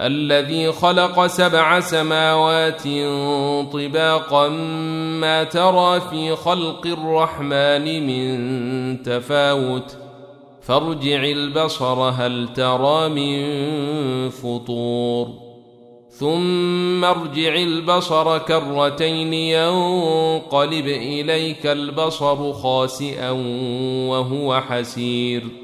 الذي خلق سبع سماوات طباقا ما ترى في خلق الرحمن من تفاوت. فارجع البصر هل ترى من فطور. ثم ارجع البصر كرتين ينقلب إليك البصر خاسئا وهو حسير.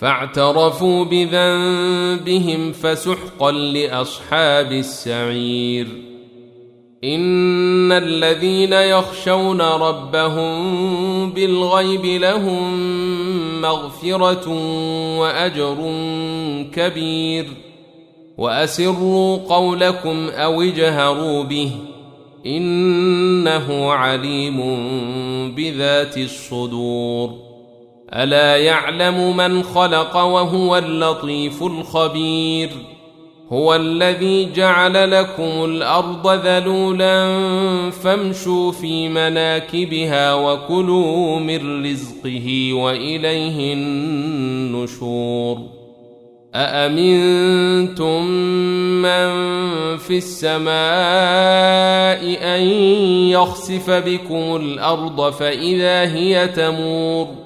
فاعترفوا بذنبهم فسحقا لأصحاب السعير. إن الذين يخشون ربهم بالغيب لهم مغفرة وأجر كبير. وأسروا قولكم أو اجهروا به إنه عليم بذات الصدور. ألا يعلم من خلق وهو اللطيف الخبير؟ هو الذي جعل لكم الأرض ذلولا فامشوا في مناكبها وكلوا من رزقه وإليه النشور. أأمنتم من في السماء أن يخسف بكم الأرض فإذا هي تمور؟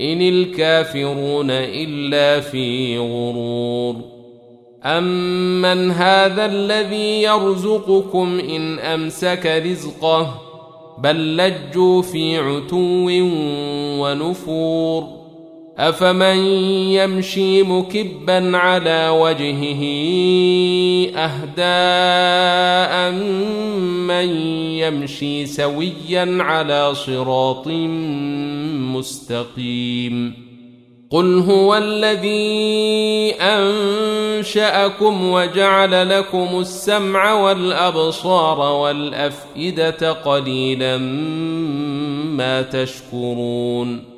إن الكافرون إلا في غرور. أمن هذا الذي يرزقكم إن أمسك رزقه بل لجوا في عتو ونفور أفمن يمشي مكبا على وجهه أهدى من يمشي سويا على صراط مستقيم قل هو الذي أنشأكم وجعل لكم السمع والأبصار والأفئدة قليلا ما تشكرون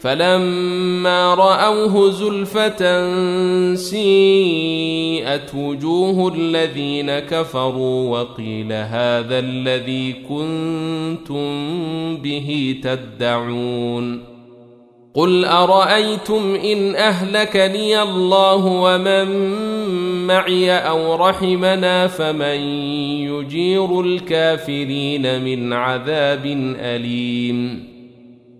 فلما رأوه زلفة سيئت وجوه الذين كفروا وقيل هذا الذي كنتم به تدعون قل أرأيتم إن اهلكني الله ومن معي أو رحمنا فمن يجير الكافرين من عذاب أليم